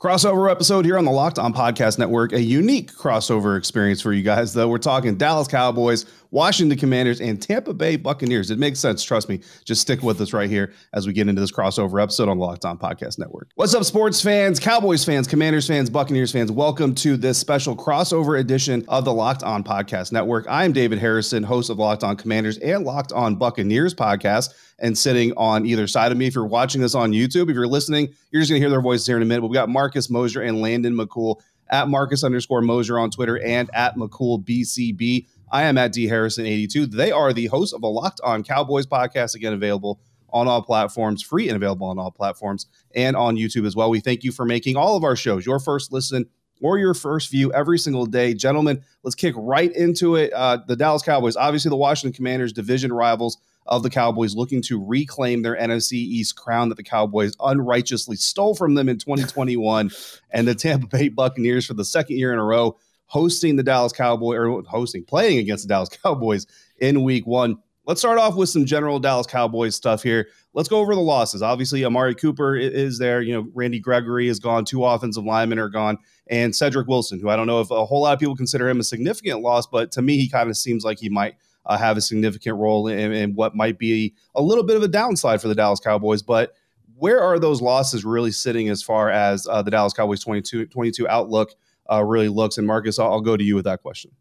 Crossover episode here on the Locked On Podcast Network. A unique crossover experience for you guys, though. We're talking Dallas Cowboys, Washington Commanders, and Tampa Bay Buccaneers. It makes sense. Trust me. Just stick with us right here as we get into this crossover episode on the Locked On Podcast Network. What's up, sports fans, Cowboys fans, Commanders fans, Buccaneers fans? Welcome to this special crossover edition of the Locked On Podcast Network. I am David Harrison, host of Locked On Commanders and Locked On Buccaneers podcast and sitting on either side of me. If you're watching this on YouTube, if you're listening, you're just going to hear their voices here in a minute. But we got Marcus Mosher and Landon McCool at Marcus underscore Mosher on Twitter and at McCool BCB. I am at D Harrison 82. They are the hosts of the Locked On Cowboys podcast, again, available on all platforms, free and available on all platforms, and on YouTube as well. We thank you for making all of our shows your first listen or your first view every single day. Gentlemen, let's kick right into it. Uh, the Dallas Cowboys, obviously the Washington Commanders, division rivals of the Cowboys looking to reclaim their NFC East crown that the Cowboys unrighteously stole from them in 2021, and the Tampa Bay Buccaneers for the second year in a row hosting the Dallas Cowboys or hosting playing against the Dallas Cowboys in Week One. Let's start off with some general Dallas Cowboys stuff here. Let's go over the losses. Obviously, Amari Cooper is there. You know, Randy Gregory is gone. Two offensive linemen are gone, and Cedric Wilson, who I don't know if a whole lot of people consider him a significant loss, but to me, he kind of seems like he might uh, have a significant role in, in, what might be a little bit of a downside for the Dallas Cowboys. But where are those losses really sitting as far as uh, the Dallas Cowboys 22, 22 outlook uh, really looks? And Marcus, I'll, I'll go to you with that question.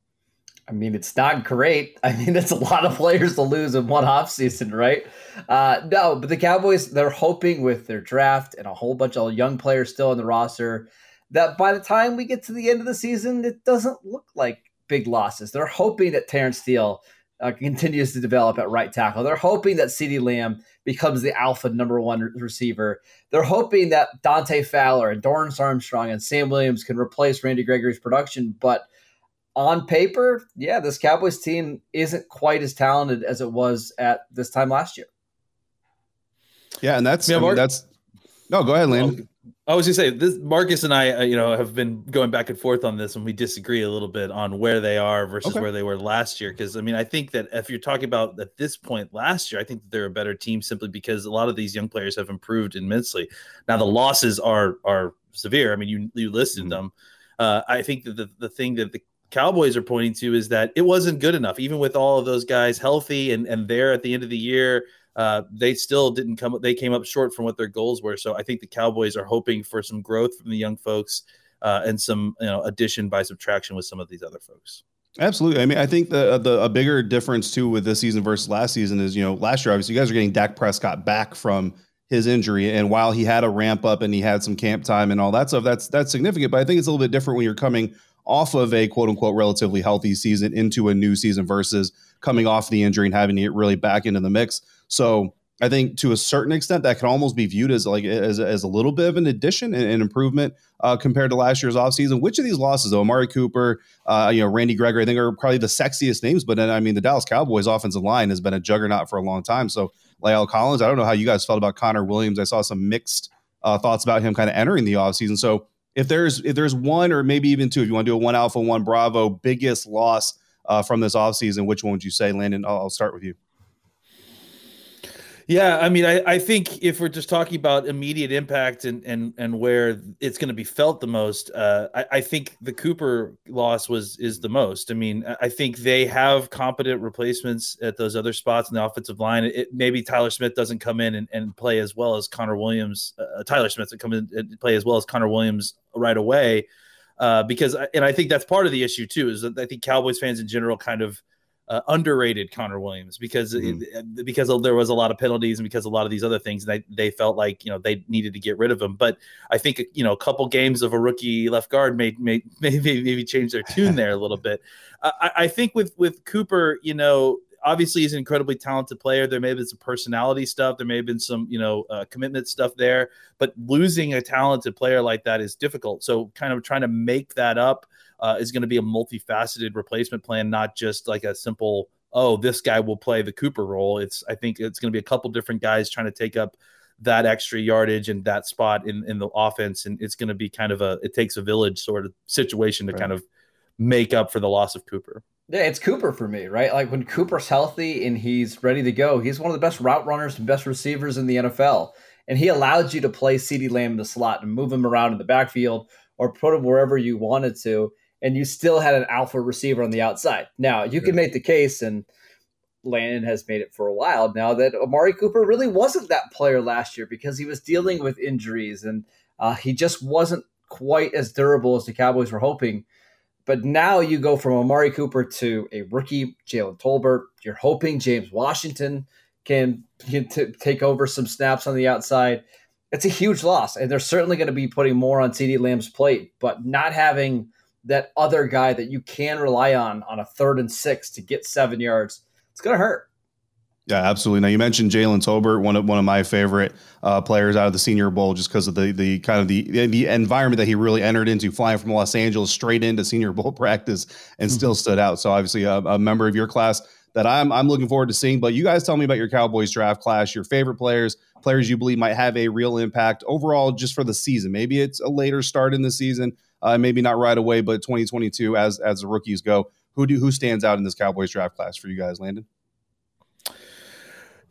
I mean, it's not great. I mean, it's a lot of players to lose in one offseason, right? Uh, no, but the Cowboys, they're hoping with their draft and a whole bunch of young players still in the roster that by the time we get to the end of the season, it doesn't look like big losses. They're hoping that Terence Steele uh, continues to develop at right tackle. They're hoping that CeeDee Lamb becomes the alpha number one receiver. They're hoping that Dante Fowler and Dorance Armstrong and Sam Williams can replace Randy Gregory's production. But on paper, yeah, this Cowboys team isn't quite as talented as it was at this time last year. Yeah, and that's yeah, I mean, that's no. Go ahead, Landon. I was gonna say this. Marcus and I, uh, you know, have been going back and forth on this, and we disagree a little bit on where they are versus okay. where they were last year. Because I mean, I think that if you're talking about at this point last year, I think they're a better team simply because a lot of these young players have improved immensely. Now the losses are are severe. I mean, you you listed mm-hmm. them. Uh, I think that the the thing that the Cowboys are pointing to is that it wasn't good enough, even with all of those guys healthy and and there at the end of the year uh, they still didn't come. They came up short from what their goals were. So I think the Cowboys are hoping for some growth from the young folks uh, and some you know addition by subtraction with some of these other folks. Absolutely. I mean, I think the the a bigger difference too with this season versus last season is you know last year obviously you guys are getting Dak Prescott back from his injury, and while he had a ramp up and he had some camp time and all that stuff, that's that's significant. But I think it's a little bit different when you're coming off of a quote unquote relatively healthy season into a new season versus coming off the injury and having to get really back into the mix. So I think to a certain extent that can almost be viewed as like as, as a little bit of an addition and an improvement uh, compared to last year's offseason. Which of these losses, though, Amari Cooper, uh, you know, Randy Gregory, I think are probably the sexiest names. But then, I mean, the Dallas Cowboys offensive line has been a juggernaut for a long time. So La'el Collins, I don't know how you guys felt about Connor Williams. I saw some mixed uh, thoughts about him kind of entering the offseason. So if there's if there's one or maybe even two, if you want to do a one alpha, one bravo, biggest loss uh, from this offseason, which one would you say, Landon? I'll, I'll start with you. Yeah, I mean, I, I think if we're just talking about immediate impact and and and where it's going to be felt the most, uh, I, I think the Cooper loss was is the most. I mean, I think they have competent replacements at those other spots in the offensive line. It, maybe Tyler Smith doesn't come in and, and play as well as Connor Williams. Uh, Tyler Smith doesn't come in and play as well as Connor Williams right away, uh, because and I think that's part of the issue too. Is that I think Cowboys fans in general kind of uh, underrated Connor Williams because it, because there was a lot of penalties and because a lot of these other things they they felt like you know they needed to get rid of him. But I think you know a couple games of a rookie left guard may may maybe maybe change their tune there a little bit. I, I think with with Cooper, you know, obviously he's an incredibly talented player. There may have been some personality stuff. There may have been some, you know, uh, commitment stuff there. But losing a talented player like that is difficult. So kind of trying to make that up uh, is going to be a multifaceted replacement plan, not just like a simple, oh, this guy will play the Cooper role. It's I think it's going to be a couple different guys trying to take up that extra yardage and that spot in, in the offense. And it's going to be kind of a it takes a village sort of situation to right. kind of make up for the loss of Cooper. Yeah, it's Cooper for me, right? Like when Cooper's healthy and he's ready to go, he's one of the best route runners and best receivers in the NFL. And he allowed you to play CeeDee Lamb in the slot and move him around in the backfield or put him wherever you wanted to. And you still had an alpha receiver on the outside. Now, you can make the case, and Landon has made it for a while now, that Amari Cooper really wasn't that player last year because he was dealing with injuries and uh, he just wasn't quite as durable as the Cowboys were hoping. But now you go from Amari Cooper to a rookie, Jalen Tolbert. You're hoping James Washington can, can t- take over some snaps on the outside. It's a huge loss, and they're certainly going to be putting more on CeeDee Lamb's plate. But not having that other guy that you can rely on on a third and six to get seven yards, it's going to hurt. Yeah, absolutely. Now you mentioned Jalen Tolbert, one of one of my favorite uh, players out of the Senior Bowl, just because of the the kind of the the environment that he really entered into, flying from Los Angeles straight into Senior Bowl practice, and mm-hmm. still stood out. So obviously, a, a, member of your class that I'm I'm looking forward to seeing. But you guys tell me about your Cowboys draft class, your favorite players, players you believe might have a real impact overall, just for the season. Maybe it's a later start in the season, uh, maybe not right away, but 2022 as as the rookies go. Who do who stands out in this Cowboys draft class for you guys, Landon?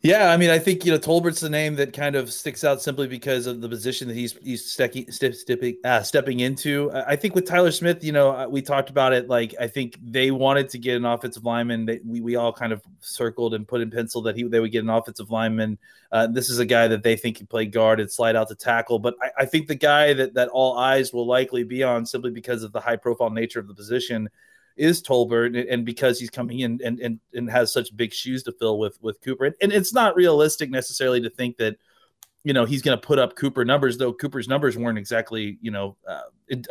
Yeah, I mean, I think you know Tolbert's the name that kind of sticks out simply because of the position that he's he's stecking, step, stepping uh, stepping into. I think with Tyler Smith, you know, uh, we talked about it. Like, I think they wanted to get an offensive lineman. They, we we all kind of circled and put in pencil that he they would get an offensive lineman. Uh, this is a guy that they think can play guard and slide out to tackle. But I, I think the guy that that all eyes will likely be on simply because of the high profile nature of the position is Tolbert, and because he's coming in and and, and has such big shoes to fill with with Cooper, and it's not realistic necessarily to think that you know he's going to put up Cooper numbers, though Cooper's numbers weren't exactly you know uh,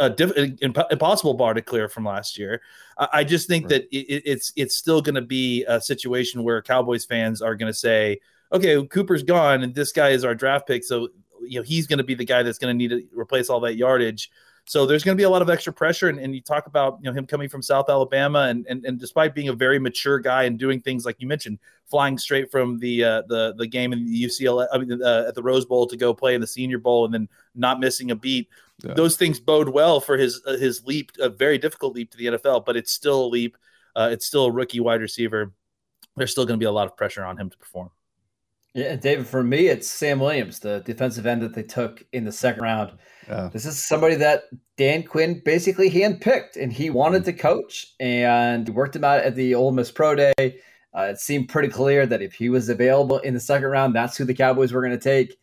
a diff- impossible bar to clear from last year. I, I just think right. that it, it's it's still going to be a situation where Cowboys fans are going to say, okay, Cooper's gone, and this guy is our draft pick, so you know he's going to be the guy that's going to need to replace all that yardage. So there's going to be a lot of extra pressure. And, and you talk about you know him coming from South Alabama, and, and and despite being a very mature guy and doing things like you mentioned, flying straight from the uh, the the game in the UCLA I mean, uh, at the Rose Bowl to go play in the Senior Bowl, and then not missing a beat. Yeah. Those things bode well for his uh, his leap, a very difficult leap to the NFL, but it's still a leap. Uh, it's still a rookie wide receiver. There's still going to be a lot of pressure on him to perform. Yeah, David, for me, it's Sam Williams, the defensive end that they took in the second round. Yeah. This is somebody that Dan Quinn basically handpicked, and he wanted to coach and worked him out at the Ole Miss Pro Day. Uh, it seemed pretty clear that if he was available in the second round, that's who the Cowboys were going to take.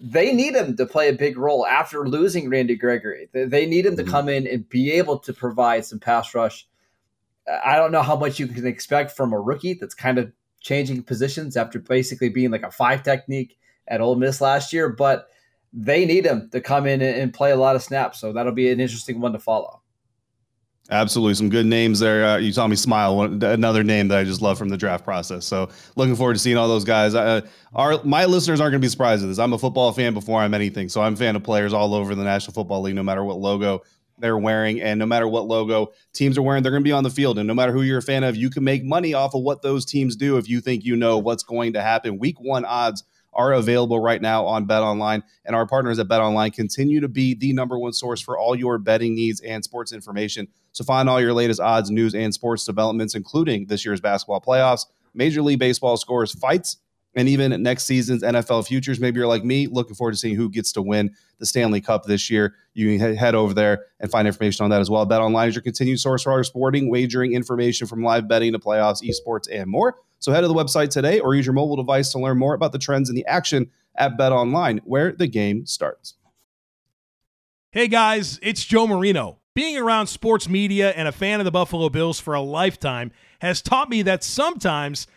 They need him to play a big role after losing Randy Gregory. They need him to mm-hmm. come in and be able to provide some pass rush. I don't know how much you can expect from a rookie that's kind of changing positions after basically being like a five technique at Ole Miss last year, but they need him to come in and play a lot of snaps. So that'll be an interesting one to follow. Absolutely, some good names there. Uh, you saw me smile. Another name that I just love from the draft process. So looking forward to seeing all those guys. Uh, our my listeners aren't going to be surprised at this. I'm a football fan before I'm anything, so I'm a fan of players all over the National Football League, no matter what logo they're wearing, and no matter what logo teams are wearing, they're going to be on the field. And no matter who you're a fan of, you can make money off of what those teams do if you think you know what's going to happen. Week one odds are available right now on Bet Online, and our partners at Bet Online continue to be the number one source for all your betting needs and sports information. So find all your latest odds, news, and sports developments, including this year's basketball playoffs, Major League Baseball scores, fights, and even next season's NFL futures. Maybe you're like me, looking forward to seeing who gets to win the Stanley Cup this year. You can head over there and find information on that as well. Bet Online is your continued source for our sporting wagering information from live betting to playoffs, esports, and more. So head to the website today or use your mobile device to learn more about the trends in the action at Bet Online, where the game starts. Hey guys, it's Joe Marino. Being around sports media and a fan of the Buffalo Bills for a lifetime has taught me that sometimes –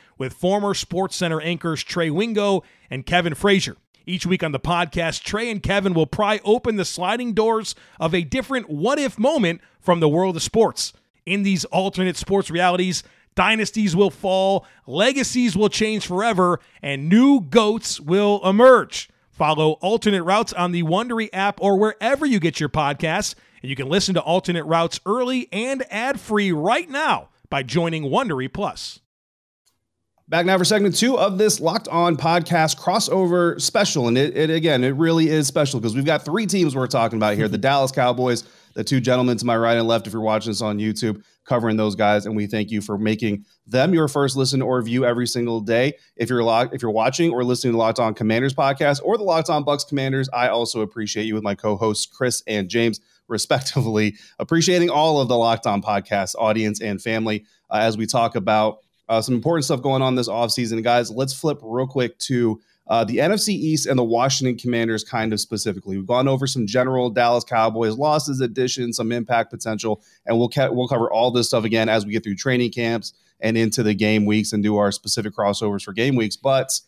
with former Sports Center anchors Trey Wingo and Kevin Frazier. Each week on the podcast, Trey and Kevin will pry open the sliding doors of a different what if moment from the world of sports. In these alternate sports realities, dynasties will fall, legacies will change forever, and new goats will emerge. Follow alternate routes on the Wondery app or wherever you get your podcasts, and you can listen to alternate routes early and ad-free right now by joining Wondery Plus. Back now for segment two of this Locked On podcast crossover special. And it, it again, it really is special because we've got three teams we're talking about here the Dallas Cowboys, the two gentlemen to my right and left, if you're watching this on YouTube, covering those guys. And we thank you for making them your first listen or view every single day. If you're locked, if you're watching or listening to Locked On Commanders podcast or the Locked On Bucks Commanders, I also appreciate you with my co-hosts Chris and James, respectively, appreciating all of the Locked On podcast audience and family uh, as we talk about uh, some important stuff going on this offseason. Guys, let's flip real quick to uh, the NFC East and the Washington Commanders, kind of specifically. We've gone over some general Dallas Cowboys losses, additions, some impact potential, and we'll ca- we'll cover all this stuff again as we get through training camps and into the game weeks and do our specific crossovers for game weeks. But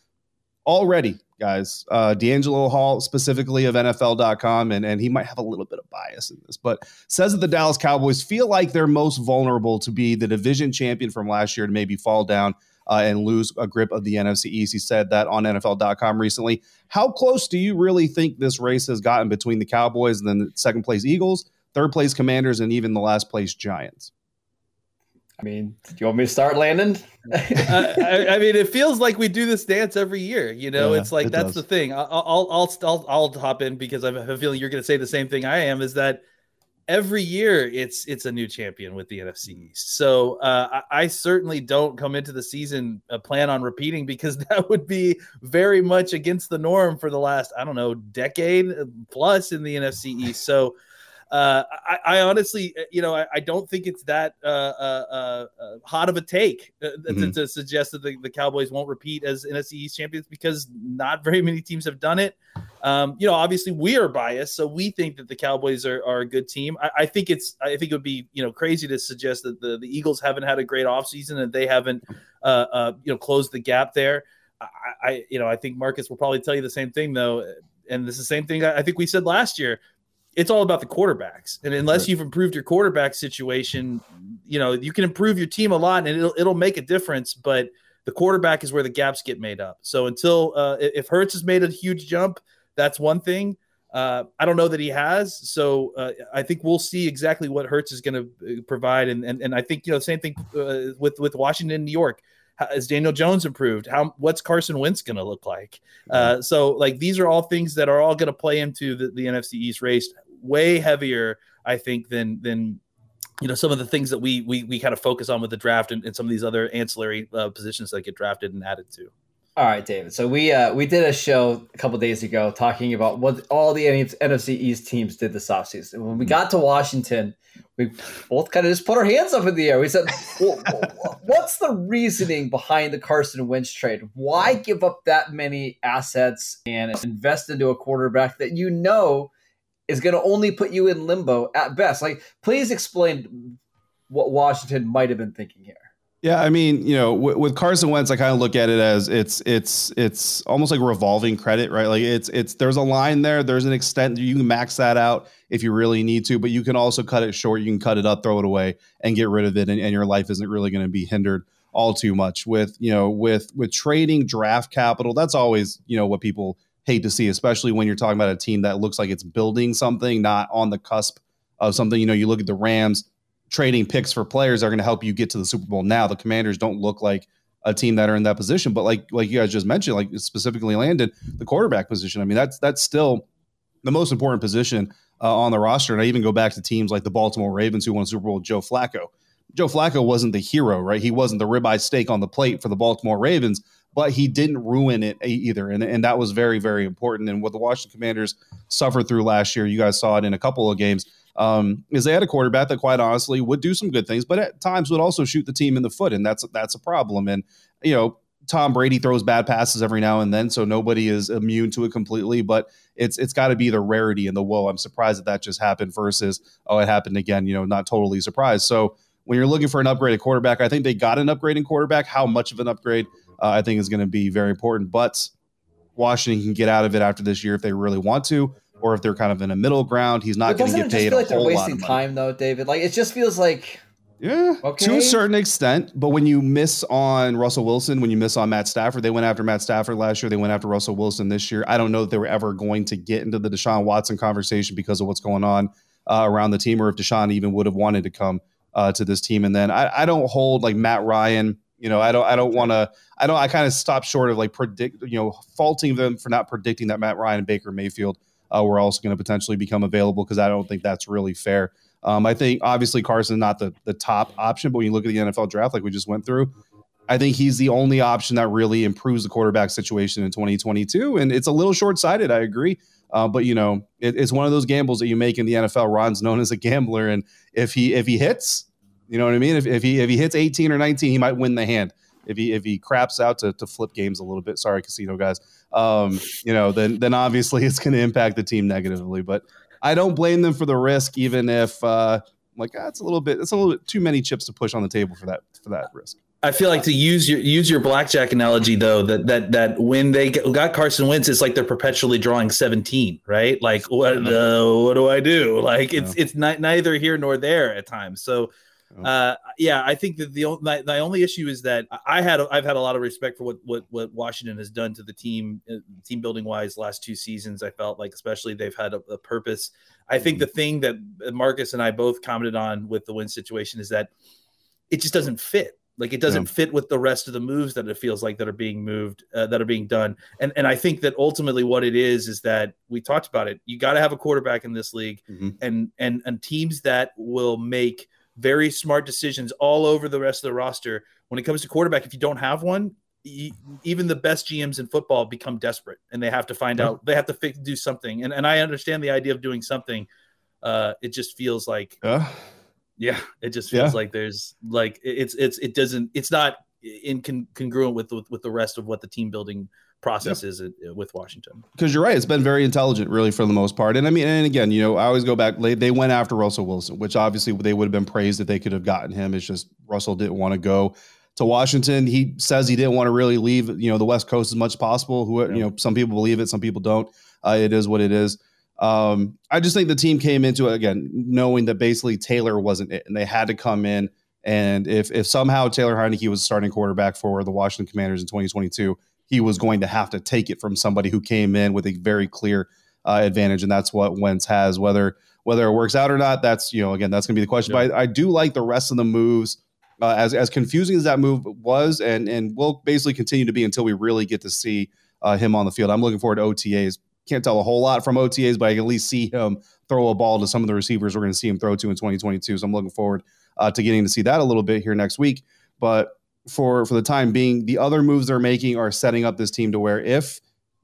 already, guys, uh, DeAngelo Hall, specifically of NFL.com, and, and he might have a little bit of bias in this, but says that the Dallas Cowboys feel like they're most vulnerable to be the division champion from last year to maybe fall down uh, and lose a grip of the NFC East. He said that on NFL.com recently. How close do you really think this race has gotten between the Cowboys and then the second place Eagles, third place Commanders, and even the last place Giants? I mean, do you want me to start, Landon? uh, I, I, mean, it feels like we do this dance every year. You know, yeah, it's like it that's does. the thing. I'll, I'll, I'll, I'll, I'll hop in because I have a feeling you're going to say the same thing I am. Is that every year it's it's a new champion with the NFC East. So uh, I, I, certainly don't come into the season uh, plan on repeating because that would be very much against the norm for the last I don't know decade plus in the NFC East. So uh, I, I, honestly, uh, you know, I, I don't think it's that uh, uh, uh, uh hot of a take mm-hmm. to, to, suggest that the, the, Cowboys won't repeat as NFC East champions because not very many teams have done it. Um, you know, obviously we are biased, so we think that the Cowboys are, are a good team. I, I, think it's, I think it would be, you know, crazy to suggest that the, the Eagles haven't had a great offseason and they haven't, you know, closed the gap there. I, I, you know, I think Marcus will probably tell you the same thing though and this is the same thing I think we said last year it's all about the quarterbacks. And unless you've improved your quarterback situation, you know, you can improve your team a lot and it'll it'll make a difference, but the quarterback is where the gaps get made up. So until uh, if Hurts has made a huge jump, that's one thing. Uh, I don't know that he has, so uh, I think we'll see exactly what Hurts is going to uh, provide, and, and and I think you know same thing uh, with with Washington, New York. Has Daniel Jones improved? How what's Carson Wentz going to look like? Uh, so like these are all things that are all going to play into the, the NFC East race way heavier, I think, than than you know some of the things that we we we kind of focus on with the draft and, and some of these other ancillary uh, positions that get drafted and added to. All right, David. So we uh, we did a show a couple days ago talking about what all the NFC East teams did this offseason. When we got to Washington, we both kind of just put our hands up in the air. We said, well, "What's the reasoning behind the Carson Wentz trade? Why give up that many assets and invest into a quarterback that you know is going to only put you in limbo at best. Like, please explain what Washington might have been thinking here. Yeah, I mean, you know, w- with Carson Wentz, I kind of look at it as it's it's it's almost like revolving credit, right? Like it's it's there's a line there, there's an extent you can max that out if you really need to, but you can also cut it short. You can cut it up, throw it away, and get rid of it, and, and your life isn't really going to be hindered all too much with you know with with trading draft capital. That's always you know what people hate to see, especially when you're talking about a team that looks like it's building something, not on the cusp of something. You know, you look at the Rams trading picks for players are going to help you get to the Super Bowl now. The Commanders don't look like a team that are in that position, but like like you guys just mentioned, like specifically landed the quarterback position. I mean, that's that's still the most important position uh, on the roster. And I even go back to teams like the Baltimore Ravens who won Super Bowl with Joe Flacco. Joe Flacco wasn't the hero, right? He wasn't the ribeye steak on the plate for the Baltimore Ravens, but he didn't ruin it either. And, and that was very, very important. And what the Washington Commanders suffered through last year, you guys saw it in a couple of games. um, is they had a quarterback that, quite honestly, would do some good things, but at times would also shoot the team in the foot, and that's that's a problem. And you know, Tom Brady throws bad passes every now and then, so nobody is immune to it completely. But it's it's got to be the rarity and the whoa. I'm surprised that that just happened versus oh it happened again. You know, not totally surprised. So when you're looking for an upgraded quarterback, I think they got an upgrading quarterback. How much of an upgrade uh, I think is going to be very important. But Washington can get out of it after this year if they really want to, or if they're kind of in a middle ground. He's not going to get paid. Feel like they're wasting time though, David. Like it just feels like yeah, okay. to a certain extent. But when you miss on Russell Wilson, when you miss on Matt Stafford, they went after Matt Stafford last year. They went after Russell Wilson this year. I don't know that they were ever going to get into the Deshaun Watson conversation because of what's going on uh, around the team, or if Deshaun even would have wanted to come uh, to this team. And then I, I don't hold like Matt Ryan. You know, I don't. I don't want to. I don't. I kind of stop short of like predict. You know, faulting them for not predicting that Matt Ryan and Baker Mayfield uh, were also going to potentially become available because I don't think that's really fair. Um, I think obviously Carson not the the top option, but when you look at the NFL draft, like we just went through, I think he's the only option that really improves the quarterback situation in 2022. And it's a little short sighted. I agree. Uh, but you know, it, it's one of those gambles that you make in the NFL. Ron's known as a gambler, and if he if he hits, you know what I mean. If, if he if he hits 18 or 19, he might win the hand. If he if he craps out to, to flip games a little bit, sorry, casino guys. Um, you know, then then obviously it's going to impact the team negatively. But I don't blame them for the risk, even if uh, like that's ah, a little bit it's a little bit too many chips to push on the table for that for that risk. I feel like to use your use your blackjack analogy though that that that when they got Carson Wentz, it's like they're perpetually drawing seventeen, right? Like what uh, what do I do? Like it's it's not, neither here nor there at times. So uh, yeah, I think that the my, my only issue is that I had I've had a lot of respect for what what what Washington has done to the team uh, team building wise last two seasons. I felt like especially they've had a, a purpose. I think the thing that Marcus and I both commented on with the win situation is that it just doesn't fit. Like it doesn't yeah. fit with the rest of the moves that it feels like that are being moved, uh, that are being done. And and I think that ultimately what it is is that we talked about it. You got to have a quarterback in this league, mm-hmm. and and and teams that will make very smart decisions all over the rest of the roster. When it comes to quarterback, if you don't have one, even the best GMs in football become desperate and they have to find yeah. out, they have to fix, do something. And, and I understand the idea of doing something. Uh, it just feels like, yeah, yeah it just feels yeah. like there's like, it's, it's, it doesn't, it's not incongruent with, with, with the rest of what the team building process is with Washington. Because you're right, it's been very intelligent, really, for the most part. And I mean, and again, you know, I always go back. They, went after Russell Wilson, which obviously they would have been praised if they could have gotten him. It's just Russell didn't want to go to Washington. He says he didn't want to really leave, you know, the West Coast as much as possible. Who, yeah. you know, some people believe it, some people don't. Uh, it is what it is. Um, I just think the team came into it again knowing that basically Taylor wasn't it, and they had to come in. And if if somehow Taylor Heinicke was starting quarterback for the Washington Commanders in 2022, he was going to have to take it from somebody who came in with a very clear uh, advantage, and that's what Wentz has. Whether whether it works out or not, that's you know again that's going to be the question. Yeah. But I, I, do like the rest of the moves. Uh, as as confusing as that move was, and and will basically continue to be until we really get to see uh, him on the field. I'm looking forward to OTAs. Can't tell a whole lot from OTAs, but I can at least see him throw a ball to some of the receivers we're going to see him throw to in 2022. So I'm looking forward uh, to getting to see that a little bit here next week. But for for the time being. The other moves they're making are setting up this team to where if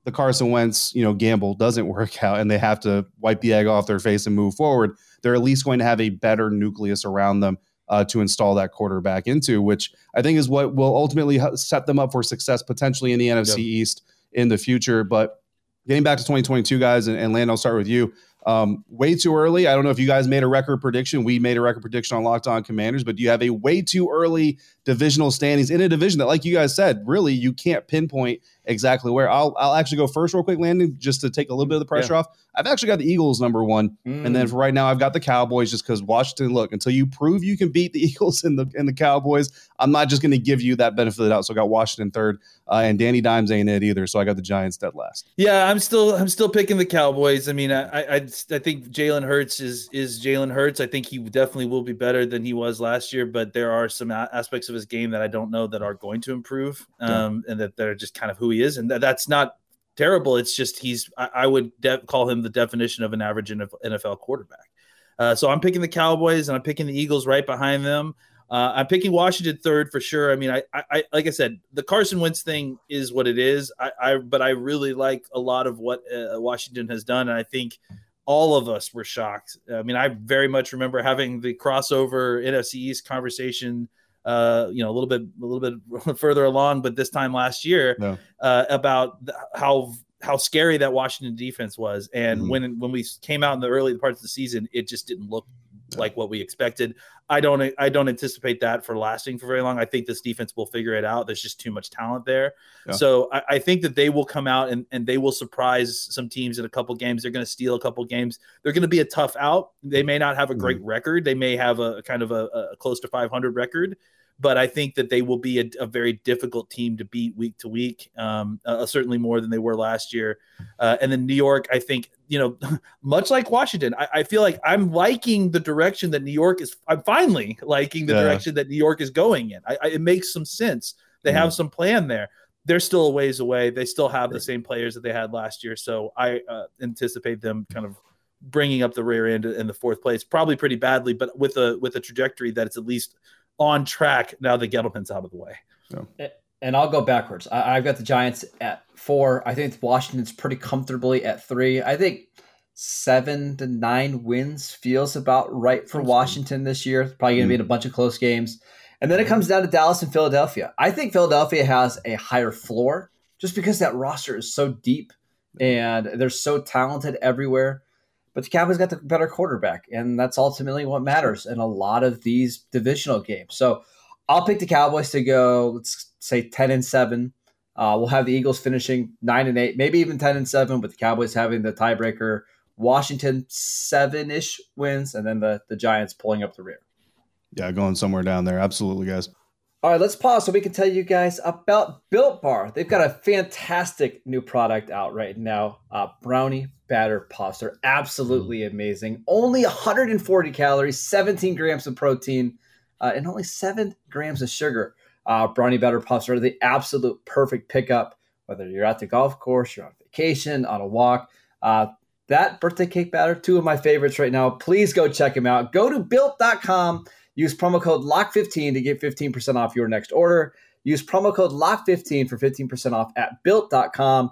the Carson Wentz, you know, gamble doesn't work out and they have to wipe the egg off their face and move forward, they're at least going to have a better nucleus around them uh, to install that quarterback into, which I think is what will ultimately set them up for success potentially in the NFC yep. East in the future. But getting back to 2022, guys, and, and Land, I'll start with you. Um, way too early. I don't know if you guys made a record prediction. We made a record prediction on Locked On Commanders, but do you have a way too early divisional standings in a division that, like you guys said, really you can't pinpoint exactly where. I'll I'll actually go first, real quick, Landon, just to take a little bit of the pressure yeah. off. I've actually got the Eagles number one, mm. and then mm. for right now, I've got the Cowboys just because Washington. Look, until you prove you can beat the Eagles and the and the Cowboys, I'm not just going to give you that benefit of the doubt. So I got Washington third, uh, and Danny Dimes ain't it either. So I got the Giants dead last. Yeah, I'm still I'm still picking the Cowboys. I mean, I I, I think Jalen Hurts is is Jalen Hurts. I think he definitely will be better than he was last year, but there are some aspects of his game that I don't know that are going to improve, um, yeah. and that they're just kind of who he is, and that, that's not terrible. It's just he's I, I would de- call him the definition of an average NFL quarterback. Uh, so I'm picking the Cowboys and I'm picking the Eagles right behind them. Uh, I'm picking Washington third for sure. I mean, I, I, like I said, the Carson Wentz thing is what it is. I, I but I really like a lot of what uh, Washington has done, and I think all of us were shocked. I mean, I very much remember having the crossover NFC East conversation. Uh, you know, a little bit, a little bit further along, but this time last year, no. uh, about th- how how scary that Washington defense was, and mm-hmm. when when we came out in the early parts of the season, it just didn't look like what we expected. I don't I don't anticipate that for lasting for very long. I think this defense will figure it out. There's just too much talent there. Yeah. So I, I, think that they will come out and, and they will surprise some teams in a couple games. They're going to steal a couple games. They're going to be a tough out. They may not have a great mm-hmm. record. They may have a kind of a, a close to 500 record, but I think that they will be a, a very difficult team to beat week to week, um, uh, certainly more than they were last year. Uh, and then New York, I think, you know, much like Washington, I, I, feel like I'm liking the direction that New York is. I'm finally liking the yeah. direction that New York is going in. I, I, it makes some sense. They mm. have some plan there. They're still a ways away. They still have the same players that they had last year. So I uh, anticipate them kind of bringing up the rear end in the fourth place, probably pretty badly, but with a with a trajectory that it's at least on track now that Gettleman's out of the way. Yeah. And I'll go backwards. I, have got the Giants at four. I think Washington's pretty comfortably at three. I think seven to nine wins feels about right for Washington this year. probably going to be in a mm. bunch of close games. And then it mm. comes down to Dallas and Philadelphia. I think Philadelphia has a higher floor just because that roster is so deep and they're so talented everywhere. But the Cowboys got the better quarterback, and that's ultimately what matters in a lot of these divisional games. So I'll pick the Cowboys to go, let's say 10 and 7. Uh, we'll have the Eagles finishing 9 and 8, maybe even 10 and 7, with the Cowboys having the tiebreaker. Washington, seven ish wins, and then the, the Giants pulling up the rear. Yeah, going somewhere down there. Absolutely, guys. All right, let's pause so we can tell you guys about Built Bar. They've got a fantastic new product out right now uh, Brownie Batter Puffs. They're absolutely amazing. Only 140 calories, 17 grams of protein, uh, and only 7 grams of sugar. Uh, brownie Batter Puffs are the absolute perfect pickup, whether you're at the golf course, you're on vacation, on a walk. Uh, that birthday cake batter, two of my favorites right now. Please go check them out. Go to built.com Use promo code LOCK15 to get 15% off your next order. Use promo code LOCK15 for 15% off at built.com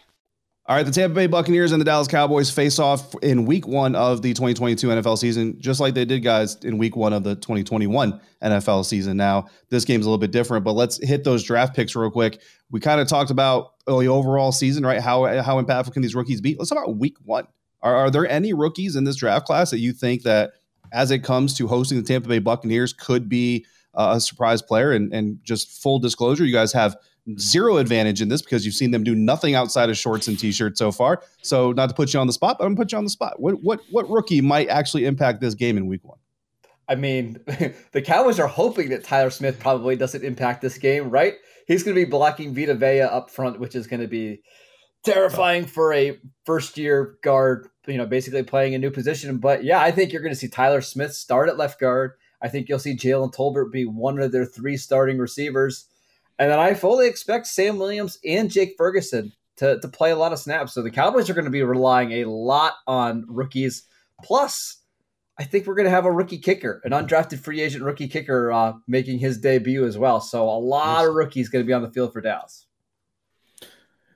All right, the Tampa Bay Buccaneers and the Dallas Cowboys face off in week one of the 2022 NFL season, just like they did, guys, in week one of the 2021 NFL season. Now, this game's a little bit different, but let's hit those draft picks real quick. We kind of talked about the overall season, right? How how impactful can these rookies be? Let's talk about week one. Are, are there any rookies in this draft class that you think that, as it comes to hosting the Tampa Bay Buccaneers, could be uh, a surprise player? And, and just full disclosure, you guys have – zero advantage in this because you've seen them do nothing outside of shorts and t-shirts so far. So not to put you on the spot, but I'm gonna put you on the spot. What what what rookie might actually impact this game in week one? I mean, the Cowboys are hoping that Tyler Smith probably doesn't impact this game, right? He's going to be blocking Vita Vea up front, which is going to be terrifying for a first year guard, you know, basically playing a new position. But yeah, I think you're going to see Tyler Smith start at left guard. I think you'll see Jalen Tolbert be one of their three starting receivers. And then I fully expect Sam Williams and Jake Ferguson to, to play a lot of snaps. So the Cowboys are going to be relying a lot on rookies. Plus, I think we're going to have a rookie kicker, an undrafted free agent rookie kicker uh, making his debut as well. So a lot of rookies going to be on the field for Dallas.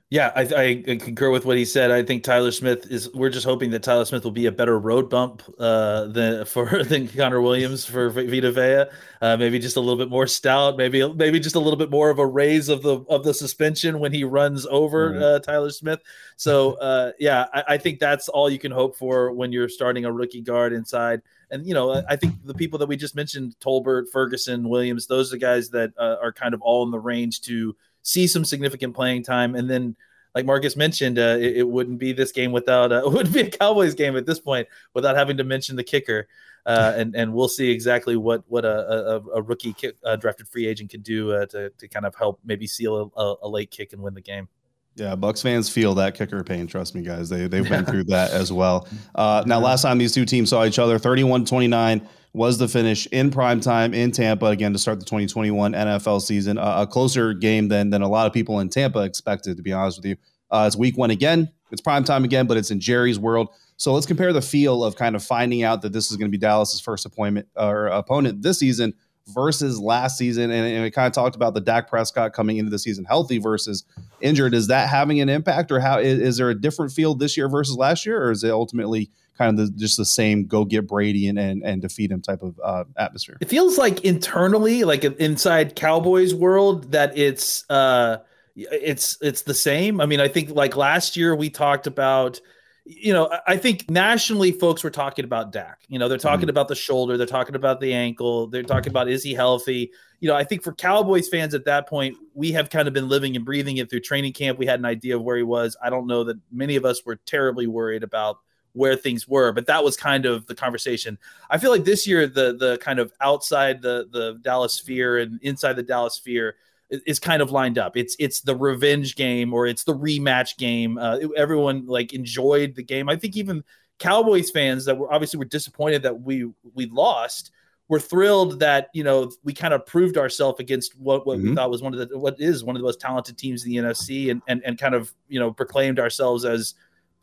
Yeah, I, I, concur with what he said. I think Tyler Smith is. We're just hoping that Tyler Smith will be a better road bump uh, than for than Connor Williams for Vita Vea. Uh, maybe just a little bit more stout. Maybe maybe just a little bit more of a raise of the of the suspension when he runs over mm-hmm. uh, Tyler Smith. So uh, yeah, I, I, think that's all you can hope for when you're starting a rookie guard inside. And you know, I think the people that we just mentioned, Tolbert, Ferguson, Williams, those are the guys that uh, are kind of all in the range to see some significant playing time. And then like Marcus mentioned, uh, it, it, wouldn't be this game without uh, it wouldn't be a Cowboys game at this point without having to mention the kicker. Uh, and and we'll see exactly what what a, a, a rookie kick, uh, drafted free agent could do uh, to to kind of help maybe seal a, a, late kick and win the game. Yeah, Bucks fans feel that kicker pain. Trust me, guys. They they've been through that as well. Uh, now, last time these two teams saw each other, 31-29 was the finish in prime time in Tampa again to start the 2021 NFL season. Uh, a closer game than than a lot of people in Tampa expected. To be honest with you, uh, it's week one again. It's prime time again, but it's in Jerry's world. So let's compare the feel of kind of finding out that this is going to be Dallas's first appointment or opponent this season versus last season. And, and we kind of talked about the Dak Prescott coming into the season healthy versus injured. Is that having an impact, or how is, is there a different field this year versus last year, or is it ultimately kind of the, just the same go get Brady and and, and defeat him type of uh, atmosphere? It feels like internally, like inside Cowboys world, that it's uh, it's it's the same. I mean, I think like last year we talked about you know, I think nationally, folks were talking about Dak. You know, they're talking mm-hmm. about the shoulder, they're talking about the ankle, they're talking about is he healthy? You know, I think for Cowboys fans at that point, we have kind of been living and breathing it through training camp. We had an idea of where he was. I don't know that many of us were terribly worried about where things were, but that was kind of the conversation. I feel like this year, the the kind of outside the the Dallas sphere and inside the Dallas sphere is kind of lined up. It's it's the revenge game or it's the rematch game. Uh, everyone like enjoyed the game. I think even Cowboys fans that were obviously were disappointed that we we lost were thrilled that you know we kind of proved ourselves against what, what mm-hmm. we thought was one of the what is one of the most talented teams in the NFC and and and kind of you know proclaimed ourselves as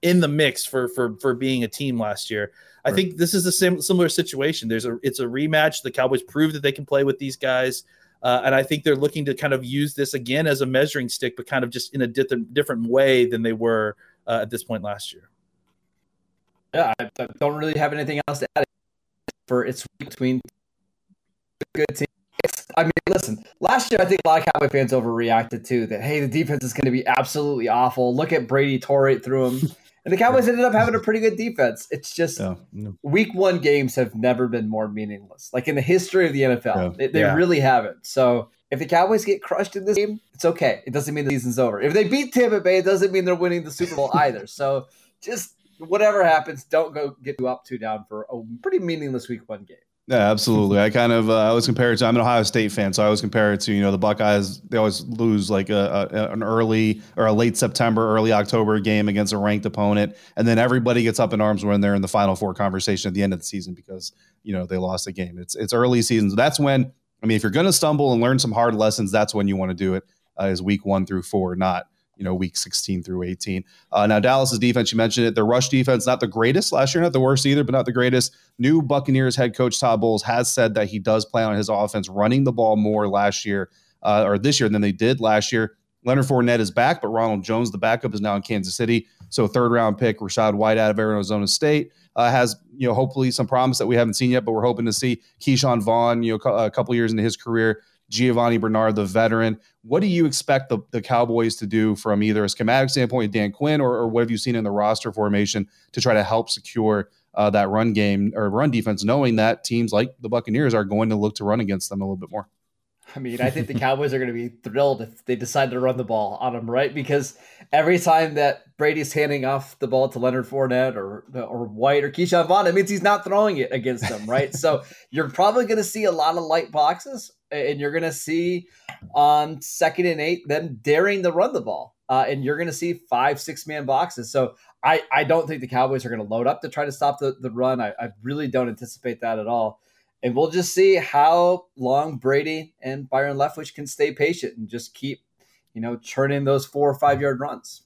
in the mix for for for being a team last year. I think this is a sim- similar situation. There's a it's a rematch. The Cowboys proved that they can play with these guys. Uh, and I think they're looking to kind of use this again as a measuring stick, but kind of just in a different different way than they were uh, at this point last year. Yeah, I, I don't really have anything else to add. For it's between good teams. I mean, listen, last year I think a lot of Cowboy fans overreacted too. That hey, the defense is going to be absolutely awful. Look at Brady tore it through him. And the Cowboys ended up having a pretty good defense. It's just yeah. week one games have never been more meaningless. Like in the history of the NFL, yeah. they, they yeah. really haven't. So if the Cowboys get crushed in this game, it's okay. It doesn't mean the season's over. If they beat Tampa Bay, it doesn't mean they're winning the Super Bowl either. So just whatever happens, don't go get too up, too down for a pretty meaningless week one game. Yeah, absolutely. I kind of uh, I always compare it to I'm an Ohio State fan, so I always compare it to you know the Buckeyes. They always lose like a, a, an early or a late September, early October game against a ranked opponent, and then everybody gets up in arms when they're in the Final Four conversation at the end of the season because you know they lost the game. It's it's early seasons. That's when I mean, if you're going to stumble and learn some hard lessons, that's when you want to do it. Uh, is week one through four, not you know, week 16 through 18. Uh, now, Dallas's defense, you mentioned it, their rush defense, not the greatest last year, not the worst either, but not the greatest. New Buccaneers head coach Todd Bowles has said that he does plan on his offense running the ball more last year uh, or this year than they did last year. Leonard Fournette is back, but Ronald Jones, the backup, is now in Kansas City. So, third round pick, Rachaad White out of Arizona State. Uh, has you know hopefully some promise that we haven't seen yet, but we're hoping to see Ke'Shawn Vaughn. You know, a couple years into his career, Giovani Bernard, the veteran. What do you expect the, the Cowboys to do from either a schematic standpoint, Dan Quinn, or, or what have you seen in the roster formation to try to help secure uh, that run game or run defense, knowing that teams like the Buccaneers are going to look to run against them a little bit more? I mean, I think the Cowboys are going to be thrilled if they decide to run the ball on them, right? Because every time that Brady's handing off the ball to Leonard Fournette or or White or Ke'Shawn Vaughn, it means he's not throwing it against them, right? so you're probably going to see a lot of light boxes, and you're going to see on second and eight them daring to run the ball, uh, and you're going to see five, six man boxes. So I I don't think the Cowboys are going to load up to try to stop the the run. I, I really don't anticipate that at all and we'll just see how long Brady and Byron Leftwich can stay patient and just keep, you know, churning those four or five yard runs.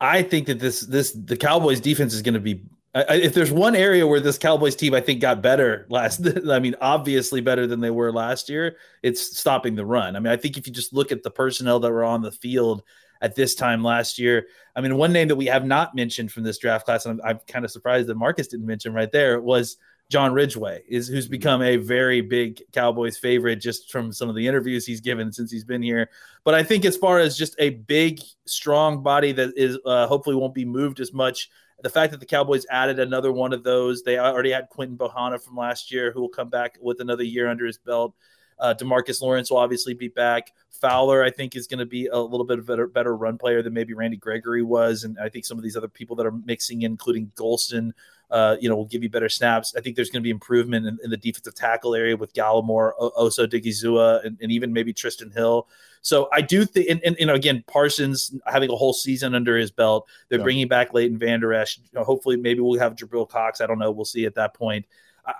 I think that this this the Cowboys defense is going to be. If there's one area where this Cowboys team I think got better last, I mean, obviously better than they were last year. It's stopping the run. I mean, I think if you just look at the personnel that were on the field at this time last year, I mean, one name that we have not mentioned from this draft class, and I'm, I'm kind of surprised that Marcus didn't mention right there was John Ridgeway is who's mm-hmm. become a very big Cowboys favorite just from some of the interviews he's given since he's been here. But I think as far as just a big, strong body that is uh, hopefully won't be moved as much. The fact that the Cowboys added another one of those, they already had Quinton Bohanna from last year, who will come back with another year under his belt. Uh, Demarcus Lawrence will obviously be back. Fowler, I think, is going to be a little bit of better, better run player than maybe Randy Gregory was, and I think some of these other people that are mixing in, including Golston, uh, you know, will give you better snaps. I think there's going to be improvement in, in, the defensive tackle area with Gallimore, Osa Odighizuwa, and, and, even maybe Trysten Hill. So I do think, and, and, you know, again, Parsons having a whole season under his belt. They're yeah. bringing back Leighton Vander Esch. You know, hopefully, maybe we'll have Jabril Cox. I don't know. We'll see at that point.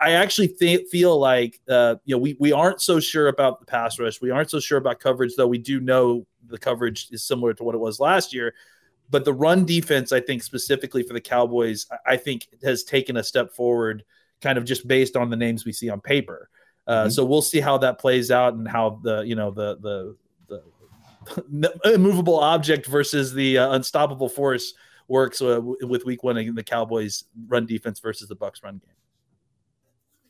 I actually th- feel like uh, you know we we aren't so sure about the pass rush. We aren't so sure about coverage, though. We do know the coverage is similar to what it was last year. But the run defense, I think specifically for the Cowboys, I think has taken a step forward, kind of just based on the names we see on paper. Uh, mm-hmm. So we'll see how that plays out and how the you know the the the immovable object versus the uh, unstoppable force works uh, with Week One in the Cowboys' run defense versus the Bucks' run game.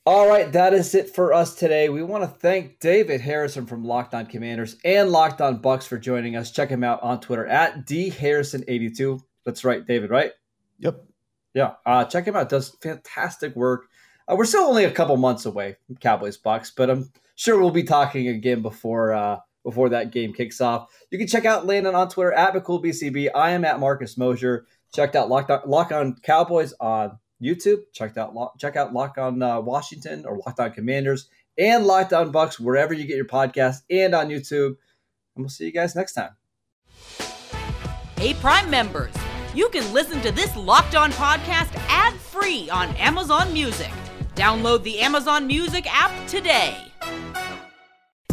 All right, that is it for us today. We want to thank David Harrison from Locked On Commanders and Locked On Bucks for joining us. Check him out on Twitter at dharrison82. That's right, David, right? Yep. Yeah, uh, check him out. Does fantastic work. Uh, we're still only a couple months away from Cowboys Bucks, but I'm sure we'll be talking again before uh, before that game kicks off. You can check out Landon on Twitter at McCoolBCB. I am at Marcus Mosher. Checked out Locked On, Lock on Cowboys on YouTube. Check out check out Lock on uh, Washington or Locked On Commanders and Locked On Bucks wherever you get your podcast and on YouTube. And we'll see you guys next time. Hey, Prime members, you can listen to this Locked On podcast ad free on Amazon Music. Download the Amazon Music app today.